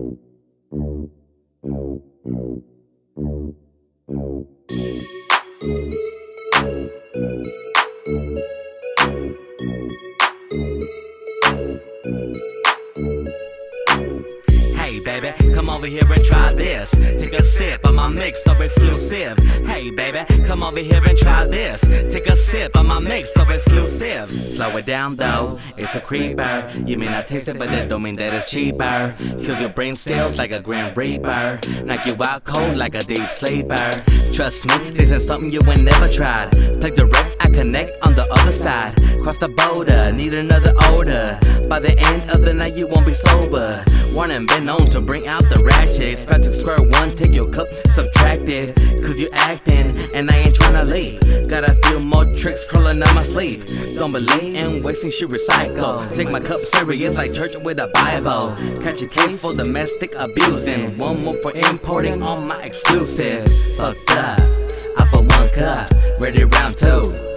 No, no, no, no. Over here and try this. Take a sip of my mix so exclusive. Hey, baby, come over here and try this. Take a sip of my mix so exclusive. Slow it down though, it's a creeper. You may not taste it, but that don't mean that it's cheaper. Kills your brain cells like a Grim Reaper. Knock you out cold like a deep sleeper. Trust me, this is something you ain't never tried. Play direct, I connect on the other side. Cross the border, need another order. By the end of the night, you won't be sober. Warning been known to bring out the ratchet. Spot to square one, take your cup, subtract it. Cause you acting, and I ain't tryna leave. Got a few more tricks crawling up my sleeve. Don't believe in wasting shit, recycle. Take my cup serious like church with a Bible. Catch a case for domestic abusing. One more for importing all my exclusive. Fucked up, I for one cup, ready round two.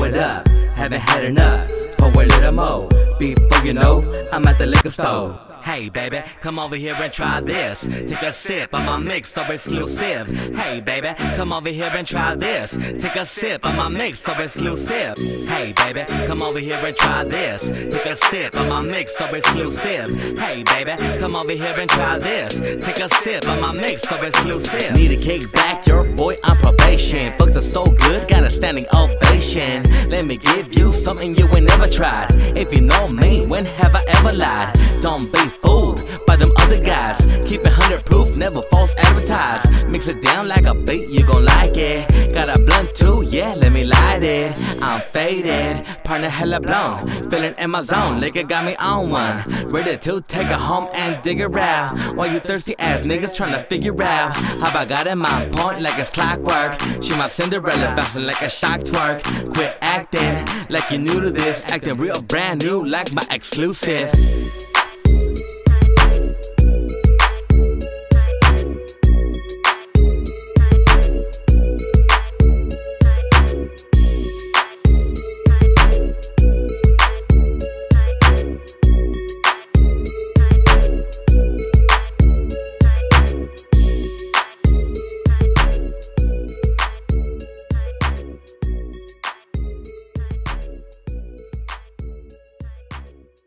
Pour it up, haven't had enough. Pour a little more, before you know, I'm at the liquor store. Hey baby, come over here and try this. Take a sip of my mix so exclusive. Hey baby, come over here and try this. Take a sip of my mix so exclusive. Hey baby, come over here and try this. Take a sip of my mix so exclusive. Hey baby, come over here and try this. Take a sip of my mix so exclusive. Need a cake back, your boy on probation. Fuck her so good, got a standing ovation. Let me give you something you ain't never tried. If you know me, when have I ever lied? Don't be fooled by them other guys. Keep it 100 proof, never false advertise. Mix it down like a beat, you gon' like it. Got a blunt too, yeah, let me light it. I'm faded, partner hella blown. Feeling in my zone, liquor got me on one. Ready to take her home and dig out. While you thirsty ass niggas tryna figure out how I got in my point like it's clockwork. She my Cinderella, bouncing like a shock twerk. Quit acting like you're new to this, acting real brand new like my exclusive.